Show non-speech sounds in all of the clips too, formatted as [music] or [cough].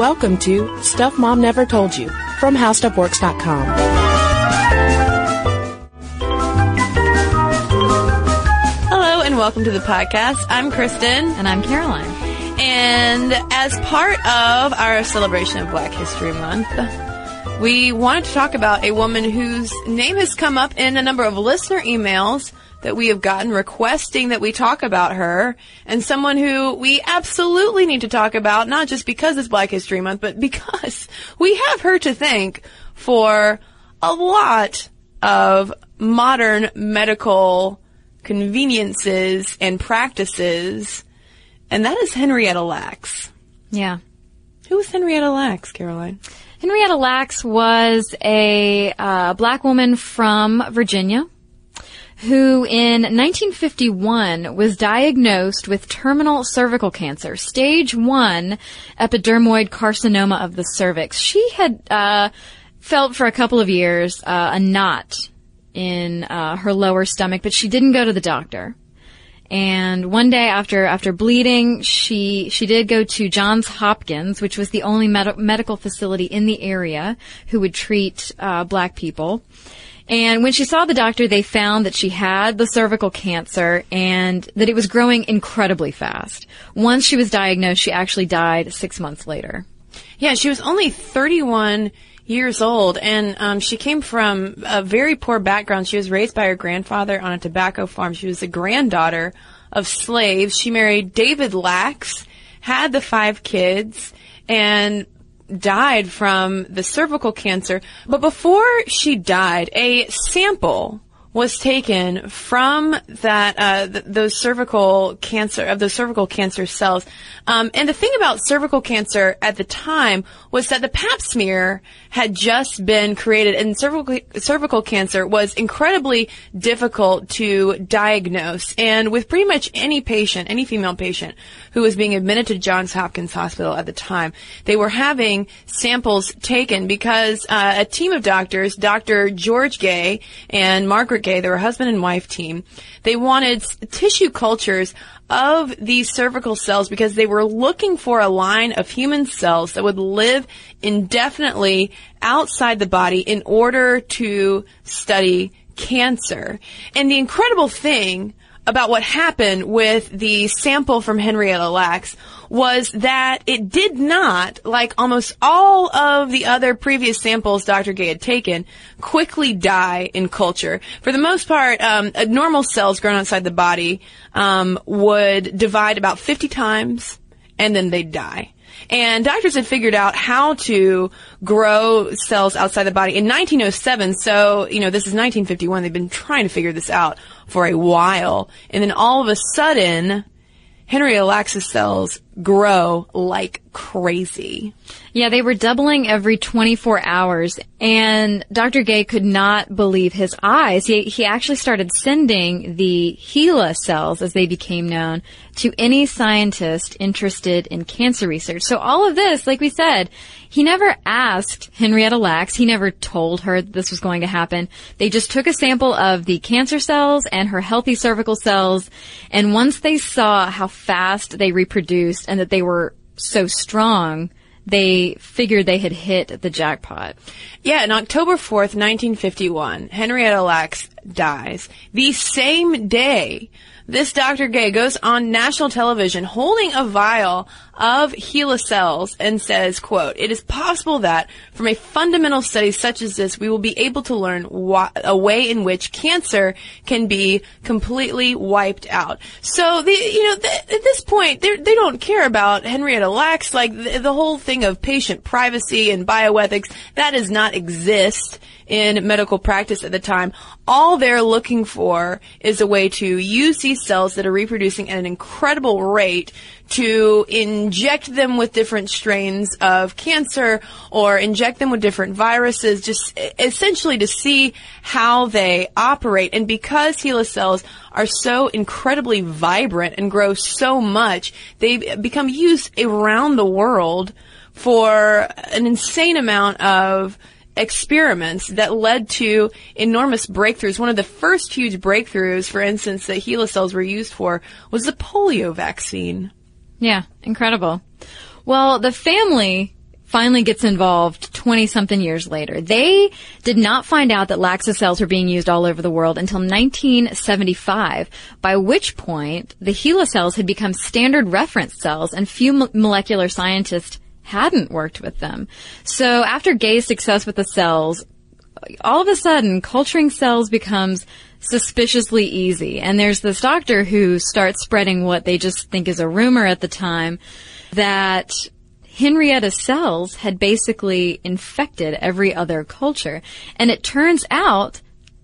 Welcome to Stuff Mom Never Told You from HowStuffWorks.com. Hello and welcome to the podcast. I'm Kristen. And I'm Caroline. And as part of our celebration of Black History Month, we wanted to talk about a woman whose name has come up in a number of listener emails that we have gotten requesting that we talk about her and someone who we absolutely need to talk about, not just because it's Black History Month, but [laughs] because we have her to thank for a lot of modern medical conveniences and practices, and that is Henrietta Lacks. Yeah. Who was Henrietta Lacks, Caroline? Henrietta Lacks was a uh, black woman from Virginia who in 1951 was diagnosed with terminal cervical cancer, stage one epidermoid carcinoma of the cervix. She had uh, felt for a couple of years uh, a knot in uh, her lower stomach, but she didn't go to the doctor. And one day after after bleeding, she she did go to Johns Hopkins, which was the only med- medical facility in the area who would treat uh, black people. And when she saw the doctor, they found that she had the cervical cancer and that it was growing incredibly fast. Once she was diagnosed, she actually died six months later. Yeah, she was only 31 years old, and um, she came from a very poor background. She was raised by her grandfather on a tobacco farm. She was the granddaughter of slaves. She married David Lacks, had the five kids, and died from the cervical cancer. But before she died, a sample was taken from that uh, th- those cervical cancer of those cervical cancer cells. Um, and the thing about cervical cancer at the time was that the Pap smear had just been created, and cervical cervical cancer was incredibly difficult to diagnose. And with pretty much any patient, any female patient who was being admitted to Johns Hopkins Hospital at the time, they were having samples taken because uh, a team of doctors, Dr. George Gay and Margaret Gay, they were a husband and wife team. They wanted tissue cultures of these cervical cells because they were looking for a line of human cells that would live indefinitely outside the body in order to study cancer. And the incredible thing about what happened with the sample from Henrietta Lacks was that it did not, like almost all of the other previous samples Dr. Gay had taken, quickly die in culture. For the most part, um, normal cells grown outside the body um, would divide about 50 times and then they'd die. And doctors had figured out how to grow cells outside the body in 1907. So, you know, this is 1951. They've been trying to figure this out for a while. And then all of a sudden, Henrietta Lacks' cells grow like crazy. Yeah, they were doubling every 24 hours, and Dr. Gay could not believe his eyes. He, he actually started sending the HeLa cells, as they became known, to any scientist interested in cancer research. So all of this, like we said, he never asked Henrietta Lacks. He never told her this was going to happen. They just took a sample of the cancer cells and her healthy cervical cells, and once they saw how fast they reproduced and that they were so strong, they figured they had hit the jackpot. Yeah, on October 4th, 1951, Henrietta Lacks dies. The same day, this Dr. Gay goes on national television holding a vial of HeLa cells and says, quote, it is possible that from a fundamental study such as this, we will be able to learn wh- a way in which cancer can be completely wiped out. So, the, you know, th- at this point, they don't care about Henrietta Lacks, like the, the whole thing of patient privacy and bioethics, that does not exist in medical practice at the time. All they're looking for is a way to use these cells that are reproducing at an incredible rate to inject them with different strains of cancer or inject them with different viruses, just essentially to see how they operate. And because HeLa cells are so incredibly vibrant and grow so much, they become used around the world for an insane amount of experiments that led to enormous breakthroughs. One of the first huge breakthroughs, for instance, that HeLa cells were used for was the polio vaccine. Yeah, incredible. Well, the family finally gets involved 20 something years later. They did not find out that Lacks's cells were being used all over the world until 1975, by which point the HeLa cells had become standard reference cells and few mo- molecular scientists hadn't worked with them. So after Gay's success with the cells, all of a sudden culturing cells becomes suspiciously easy. And there's this doctor who starts spreading what they just think is a rumor at the time that Henrietta's cells had basically infected every other culture. And it turns out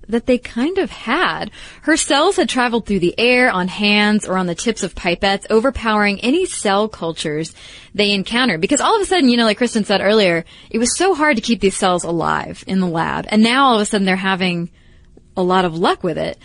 that they kind of had. Her cells had traveled through the air, on hands, or on the tips of pipettes, overpowering any cell cultures they encountered. Because all of a sudden, you know, like Kristen said earlier, it was so hard to keep these cells alive in the lab. And now all of a sudden they're having a lot of luck with it.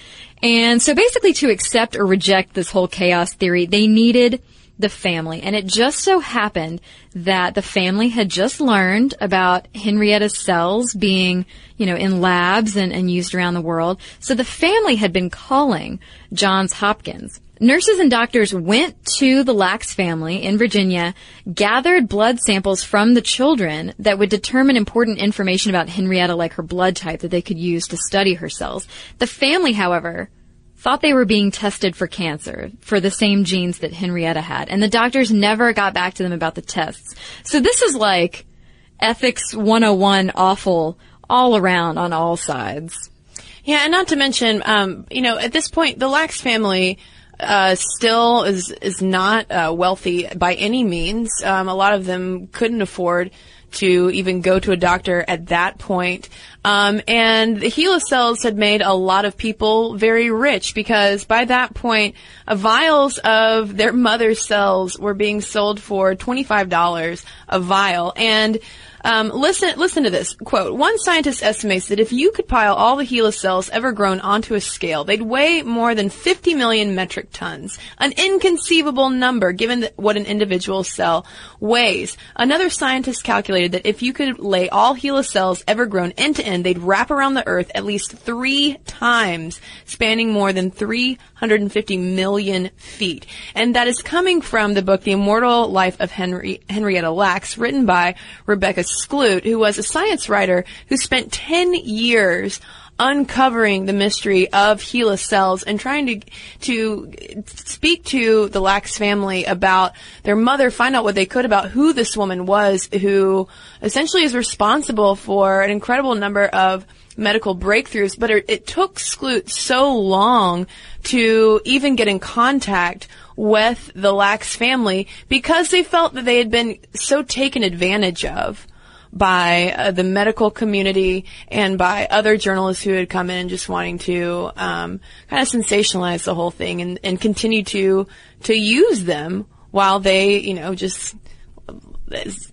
And so basically to accept or reject this whole chaos theory, they needed the family. And it just so happened that the family had just learned about Henrietta's cells being, you know, in labs and, and used around the world. So the family had been calling Johns Hopkins. Nurses and doctors went to the Lacks family in Virginia, gathered blood samples from the children that would determine important information about Henrietta, like her blood type that they could use to study her cells. The family, however, thought they were being tested for cancer for the same genes that Henrietta had. And the doctors never got back to them about the tests. So this is like ethics 101 awful all around on all sides. Yeah, and not to mention, um, you know, at this point, the Lacks family uh, still is is not uh, wealthy by any means. Um, a lot of them couldn't afford to even go to a doctor at that point. Um, and the HeLa cells had made a lot of people very rich because by that point, vials of their mother's cells were being sold for $25 a vial. And um, listen, listen to this quote. One scientist estimates that if you could pile all the HeLa cells ever grown onto a scale, they'd weigh more than 50 million metric tons. An inconceivable number given what an individual cell weighs. Another scientist calculated that if you could lay all HeLa cells ever grown end to end, they'd wrap around the Earth at least three times, spanning more than 350 million feet. And that is coming from the book The Immortal Life of Henry, Henrietta Lacks, written by Rebecca Skloot, who was a science writer who spent 10 years uncovering the mystery of HeLa cells and trying to to speak to the Lacks family about their mother, find out what they could about who this woman was, who essentially is responsible for an incredible number of medical breakthroughs. But it, it took Skloot so long to even get in contact with the Lacks family because they felt that they had been so taken advantage of by uh, the medical community and by other journalists who had come in just wanting to um, kind of sensationalize the whole thing and, and continue to to use them while they, you know, just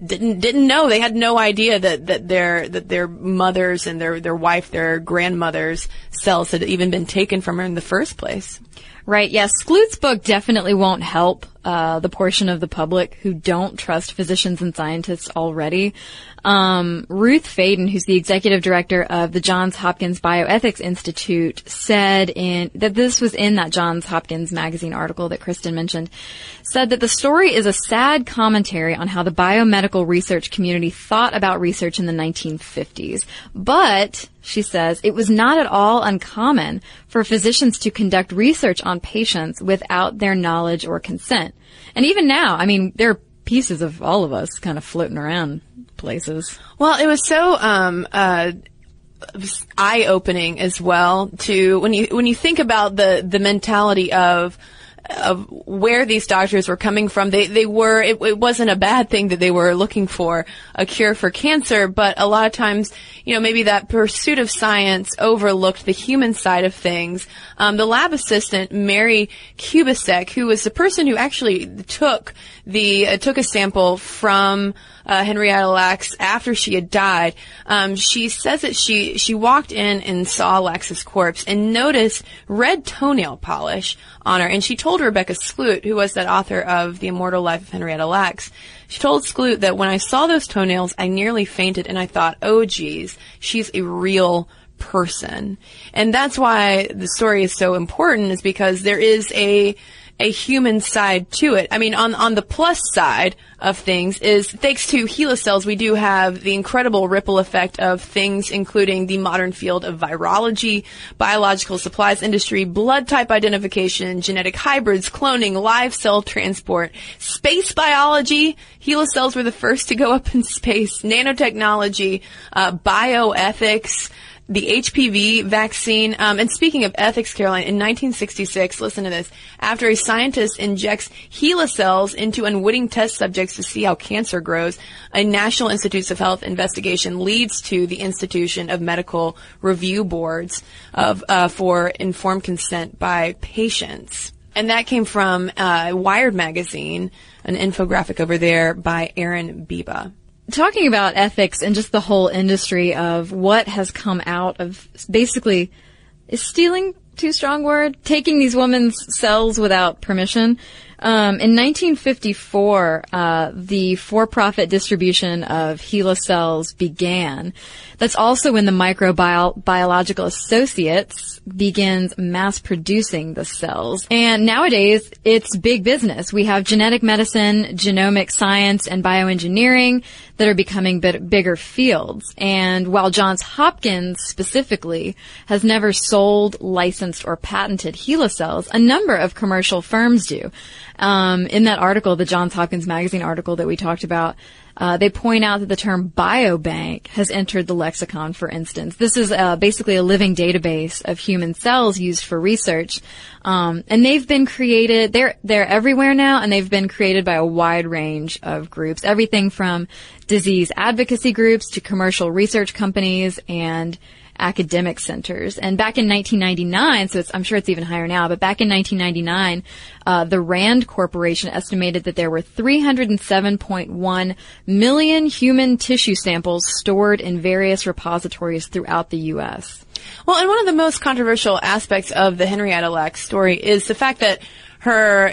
didn't didn't know they had no idea that that their that their mothers and their their wife their grandmothers cells had even been taken from her in the first place. Right. Yes. Skloot's book definitely won't help uh, the portion of the public who don't trust physicians and scientists already. Um, Ruth Faden, who's the executive director of the Johns Hopkins Bioethics Institute, said in that this was in that Johns Hopkins magazine article that Kristen mentioned, said that the story is a sad commentary on how the biomedical research community thought about research in the 1950s. But she says it was not at all uncommon for physicians to conduct research on patients without their knowledge or consent. And even now, I mean, there are pieces of all of us kind of floating around places. Well, it was so um, uh, eye opening as well to when you when you think about the the mentality of of where these doctors were coming from. They they were it, it, wasn't a bad thing that they were looking for a cure for cancer, but a lot of times, you know, maybe that pursuit of science overlooked the human side of things. Um, the lab assistant Mary Kubicek, who was the person who actually took the uh, took a sample from uh, Henrietta Lacks after she had died. Um, she says that she she walked in and saw Lacks's corpse and noticed red toenail polish on her, and she told Rebecca Skloot, who was that author of The Immortal Life of Henrietta Lacks, she told Skloot that when I saw those toenails, I nearly fainted, and I thought, oh geez, she's a real person. And that's why the story is so important is because there is a a human side to it. I mean, on on the plus side of things is thanks to HeLa cells, we do have the incredible ripple effect of things, including the modern field of virology, biological supplies industry, blood type identification, genetic hybrids, cloning, live cell transport, space biology. HeLa cells were the first to go up in space, nanotechnology, uh, bioethics, the HPV vaccine. Um, and speaking of ethics, Caroline, in 1966, listen to this. After a scientist injects HeLa cells into unwitting test subjects to see how cancer grows, a National Institutes of Health investigation leads to the institution of medical review boards of uh, for informed consent by patients. And that came from uh, Wired magazine, an infographic over there by Erin Biba talking about ethics and just the whole industry of what has come out of basically is stealing too strong word? Taking these women's cells without permission um, in 1954, uh, the for-profit distribution of HeLa cells began. That's also when the Microbiological Associates begins mass producing the cells. And nowadays, it's big business. We have genetic medicine, genomic science, and bioengineering that are becoming bit, bigger fields. And while Johns Hopkins specifically has never sold, licensed, or patented HeLa cells, a number of commercial firms do. Um, in that article, the Johns Hopkins Magazine article that we talked about, uh, they point out that the term biobank has entered the lexicon, for instance. This is uh, basically a living database of human cells used for research. Um, and they've been created, they're, they're everywhere now, and they've been created by a wide range of groups. Everything from disease advocacy groups to commercial research companies and academic centers. And back in 1999, so I'm sure it's even higher now, but back in 1999, uh, the Rand Corporation estimated that there were 307.1 million human tissue samples stored in various repositories throughout the U.S. Well, and one of the most controversial aspects of the Henrietta Lacks story is the fact that her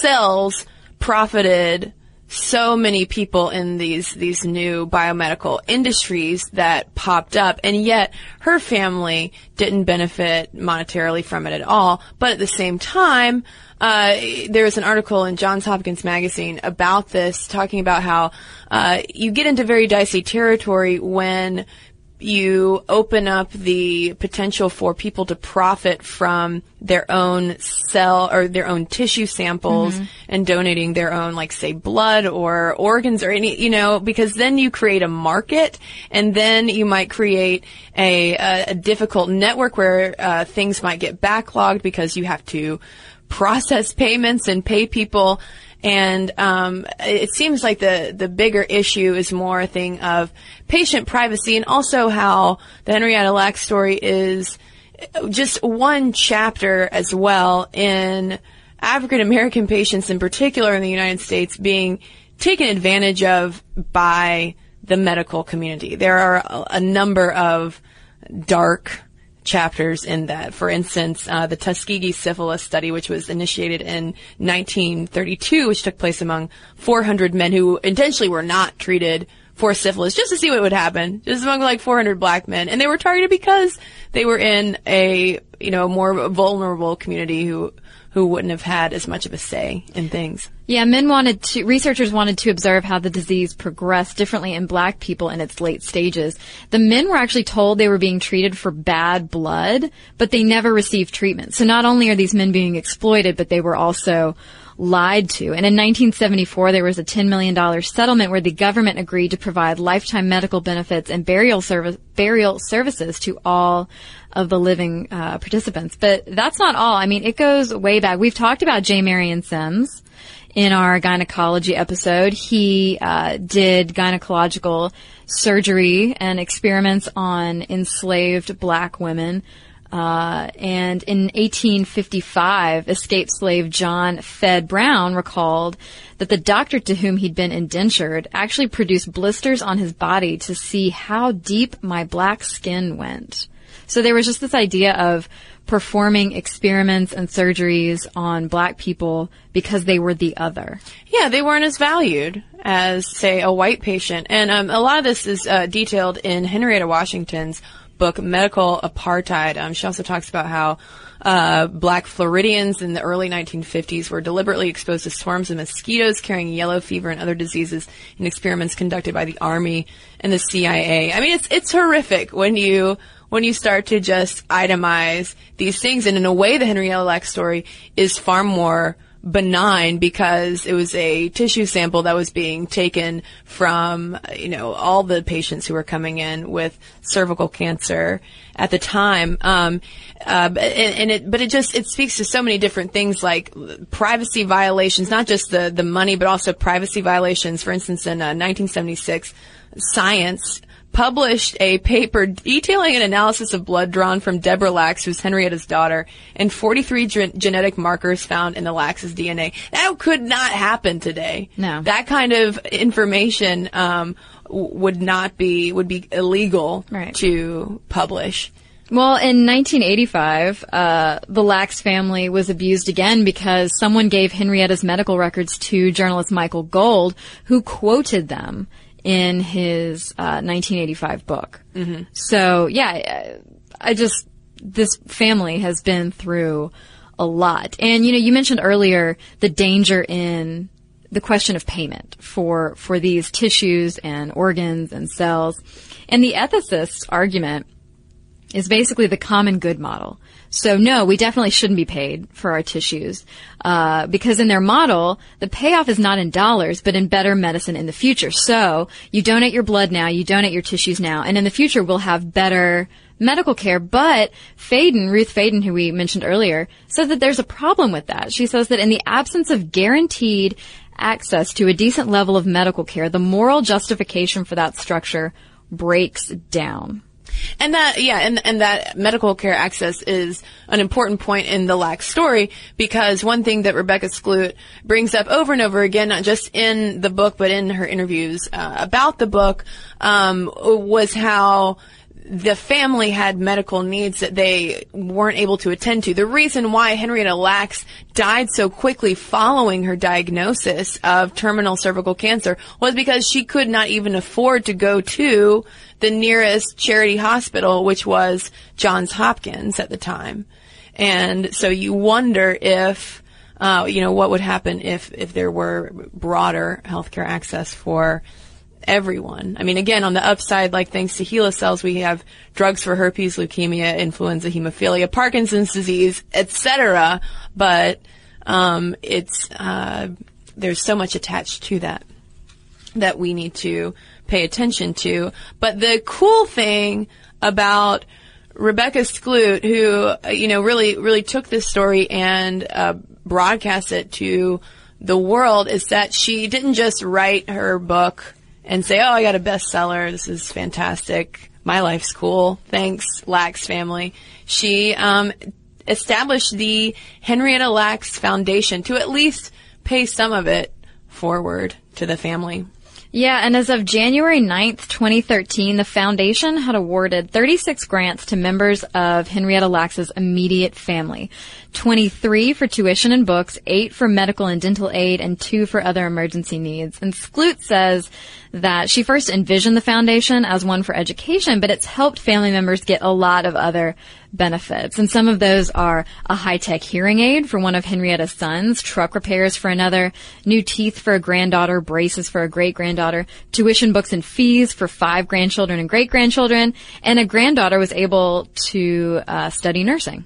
cells profited so many people in these these new biomedical industries that popped up and yet her family didn't benefit monetarily from it at all. But at the same time uh, there was an article in Johns Hopkins magazine about this talking about how uh, you get into very dicey territory when you open up the potential for people to profit from their own cell or their own tissue samples mm-hmm. and donating their own, like say blood or organs or any, you know, because then you create a market and then you might create a, a, a difficult network where uh, things might get backlogged because you have to process payments and pay people and um, it seems like the the bigger issue is more a thing of patient privacy, and also how the Henrietta Lacks story is just one chapter as well in African American patients, in particular in the United States, being taken advantage of by the medical community. There are a, a number of dark chapters in that. For instance, uh, the Tuskegee syphilis study, which was initiated in 1932, which took place among 400 men who intentionally were not treated for syphilis, just to see what would happen, just among like 400 black men, and they were targeted because they were in a you know more vulnerable community who who wouldn't have had as much of a say in things. Yeah, men wanted to, researchers wanted to observe how the disease progressed differently in black people in its late stages. The men were actually told they were being treated for bad blood, but they never received treatment. So not only are these men being exploited, but they were also lied to. And in 1974, there was a $10 million settlement where the government agreed to provide lifetime medical benefits and burial service, burial services to all of the living uh, participants. But that's not all. I mean, it goes way back. We've talked about J. Marion Sims in our gynecology episode. He uh, did gynecological surgery and experiments on enslaved black women. Uh, and in 1855, escaped slave John Fed Brown recalled that the doctor to whom he'd been indentured actually produced blisters on his body to see how deep my black skin went. So there was just this idea of performing experiments and surgeries on black people because they were the other. Yeah, they weren't as valued as, say, a white patient. And um, a lot of this is uh, detailed in Henrietta Washington's book Medical Apartheid. Um, she also talks about how uh, black Floridians in the early 1950s were deliberately exposed to swarms of mosquitoes carrying yellow fever and other diseases in experiments conducted by the Army and the CIA. I mean, it's it's horrific when you when you start to just itemize these things, and in a way, the Henrietta Lacks story is far more benign because it was a tissue sample that was being taken from, you know, all the patients who were coming in with cervical cancer at the time. Um, uh, and, and, it, but it just, it speaks to so many different things like privacy violations, not just the, the money, but also privacy violations. For instance, in uh, 1976, Science published a paper detailing an analysis of blood drawn from Deborah Lacks, who's Henrietta's daughter, and 43 gen- genetic markers found in the Lacks's DNA. That could not happen today. No. That kind of information um, would not be would be illegal Right. to publish. Well, in 1985, uh, the Lacks family was abused again because someone gave Henrietta's medical records to journalist Michael Gold, who quoted them in his uh, 1985 book. Mm-hmm. So, yeah, I- I just this family has been through a lot, and you know, you mentioned earlier the danger in the question of payment for for these tissues and organs and cells, and the ethicist's argument is basically the common good model. So no, we definitely shouldn't be paid for our tissues, uh, because in their model, the payoff is not in dollars, but in better medicine in the future. So you donate your blood now, you donate your tissues now, and in the future we'll have better medical care. But Faden, Ruth Faden, who we mentioned earlier, said that there's a problem with that. She says that in the absence of guaranteed access to a decent level of medical care, the moral justification for that structure breaks down. And that, yeah, and, and that medical care access is an important point in the Lack story because one thing that Rebecca Skloot brings up over and over again, not just in the book, but in her interviews uh, about the book, um, was how the family had medical needs that they weren't able to attend to. The reason why Henrietta Lacks died so quickly following her diagnosis of terminal cervical cancer was because she could not even afford to go to the nearest charity hospital, which was Johns Hopkins at the time. And so you wonder if, uh, you know, what would happen if, if there were broader healthcare access for everyone. I mean, again, on the upside, like thanks to HeLa cells, we have drugs for herpes, leukemia, influenza, hemophilia, Parkinson's disease, etc. But um, it's uh, there's so much attached to that that we need to pay attention to. But the cool thing about Rebecca Skloot, who uh, you know really really took this story and uh, broadcast it to the world, is that she didn't just write her book and say, "Oh, I got a bestseller. This is fantastic. My life's cool. Thanks, Lacks family." She um, established the Henrietta Lacks Foundation to at least pay some of it forward to the family. Yeah, and as of January 9th, 2013, the foundation had awarded 36 grants to members of Henrietta Lacks's immediate family. 23 for tuition and books, 8 for medical and dental aid, and 2 for other emergency needs. And Skloot says that she first envisioned the foundation as one for education, but it's helped family members get a lot of other benefits. And some of those are a high-tech hearing aid for one of Henrietta's sons, truck repairs for another, new teeth for a granddaughter, braces for a great-granddaughter, tuition books and fees for five grandchildren and great-grandchildren, and a granddaughter was able to uh, study nursing.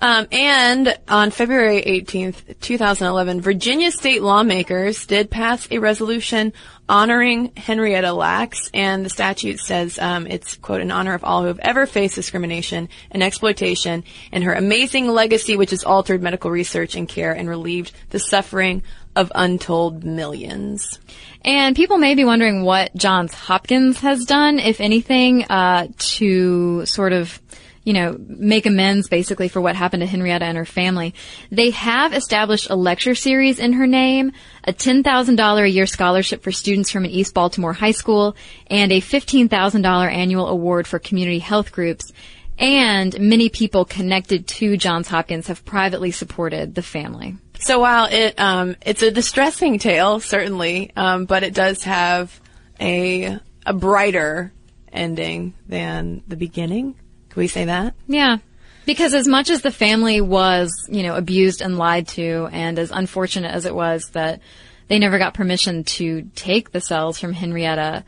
Um, and on February 18th, 2011, Virginia state lawmakers did pass a resolution honoring Henrietta Lacks, and the statute says um, it's, quote, in honor of all who have ever faced discrimination and exploitation, and her amazing legacy, which has altered medical research and care and relieved the suffering of untold millions. And people may be wondering what Johns Hopkins has done, if anything, uh, to sort of, you know, make amends basically for what happened to Henrietta and her family. They have established a lecture series in her name, a $10,000 a year scholarship for students from an East Baltimore high school, and a $15,000 annual award for community health groups. And many people connected to Johns Hopkins have privately supported the family. So while it um, it's a distressing tale, certainly, um, but it does have a a brighter ending than the beginning. Can we say that? Yeah. Because as much as the family was, you know, abused and lied to, and as unfortunate as it was that they never got permission to take the cells from Henrietta,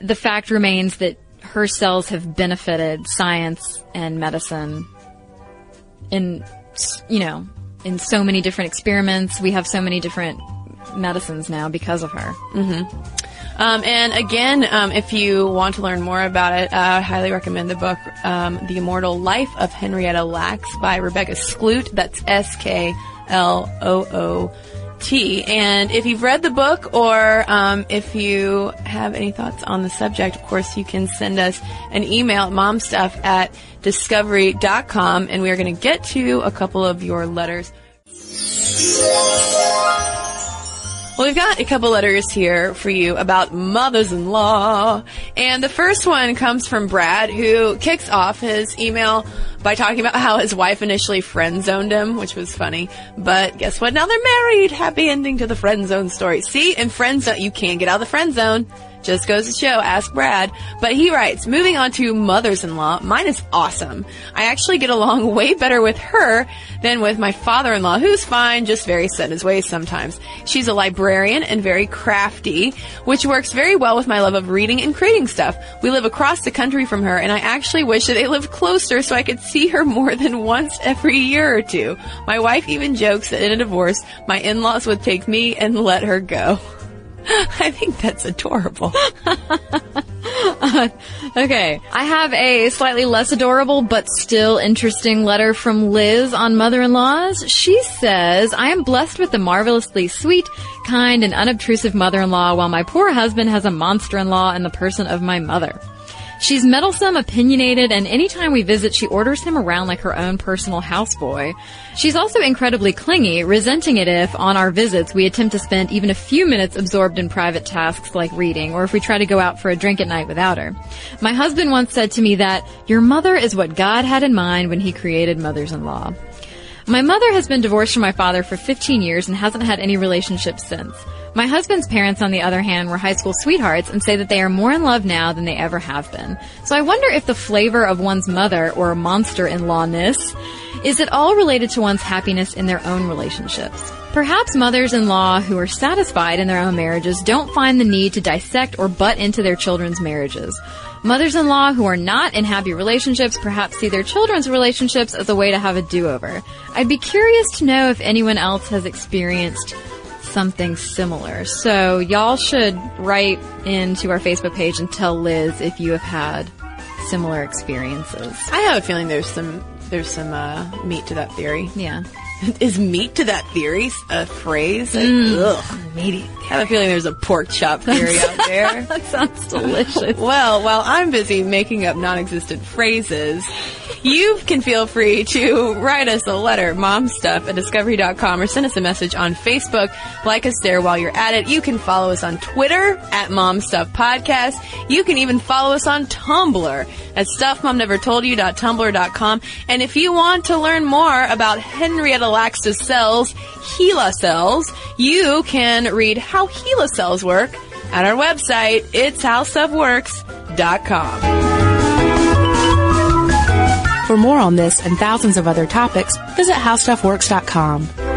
the fact remains that her cells have benefited science and medicine in, you know, in so many different experiments. We have so many different medicines now because of her. Mm-hmm. Um, and again, um, if you want to learn more about it, uh, I highly recommend the book, um, The Immortal Life of Henrietta Lacks by Rebecca Skloot. That's S-K-L-O-O-T. And if you've read the book or um, if you have any thoughts on the subject, of course, you can send us an email at momstuff at discovery.com and we are going to get to a couple of your letters. Well, we've got a couple letters here for you about mothers-in-law. And the first one comes from Brad, who kicks off his email by talking about how his wife initially friend-zoned him, which was funny. But guess what? Now they're married. Happy ending to the friend zone story. See, in friend zone, you can't get out of the friend zone. Just goes to show, ask Brad. But he writes, moving on to mothers-in-law, mine is awesome. I actually get along [laughs] way better with her than with my father-in-law, who's fine, just very set in his ways sometimes. She's a librarian and very crafty, which works very well with my love of reading and creating stuff. We live across the country from her, and I actually wish that they lived closer so I could see her [laughs] more than once every year or two. My wife even jokes that in a divorce, my in-laws would take me and let her go. [laughs] [laughs] I think that's adorable. [laughs] Okay. I have a slightly less adorable but still interesting letter from Liz on mother-in-laws. She says, I am blessed with a marvelously sweet, kind, and unobtrusive mother-in-law while my poor husband has a monster-in-law in the person of my mother. She's meddlesome, opinionated, and anytime we visit, she orders him around like her own personal houseboy. She's also incredibly clingy, resenting it if, on our visits, we attempt to spend even a few minutes absorbed in private tasks like reading, or if we try to go out for a drink at night without her. My husband once said to me that, your mother is what God had in mind when he created mothers-in-law. My mother has been divorced from my father for 15 years and hasn't had any relationships since. My husband's parents, on the other hand, were high school sweethearts and say that they are more in love now than they ever have been. So I wonder if the flavor of one's mother or monster-in-lawness is at all related to one's happiness in their own relationships. Perhaps mothers-in-law who are satisfied in their own marriages don't find the need to dissect or butt into their children's marriages. Mothers-in-law who are not in happy relationships perhaps see their children's relationships as a way to have a do-over. I'd be curious to know if anyone else has experienced something similar. So y'all should write into our Facebook page and tell Liz if you have had similar experiences. I have a feeling there's some there's some uh, meat to that theory. Yeah. [laughs] Is meat to that theory a phrase? Like, mm. ugh. Meaty. I have a feeling there's a pork chop theory out [laughs] there. That sounds delicious. Well, while I'm busy making up non-existent phrases, you can feel free to write us a letter, momstuff at discovery.com or send us a message on Facebook. Like us there while you're at it. You can follow us on Twitter at momstuff podcast. You can even follow us on Tumblr at stuffmomnevertoldyou.tumblr.com. And if you want to learn more about Henrietta Lacks's cells, HeLa cells, you can read how HeLa cells work at our website. It's howstuffworks.com. For more on this and thousands of other topics, visit howstuffworks.com.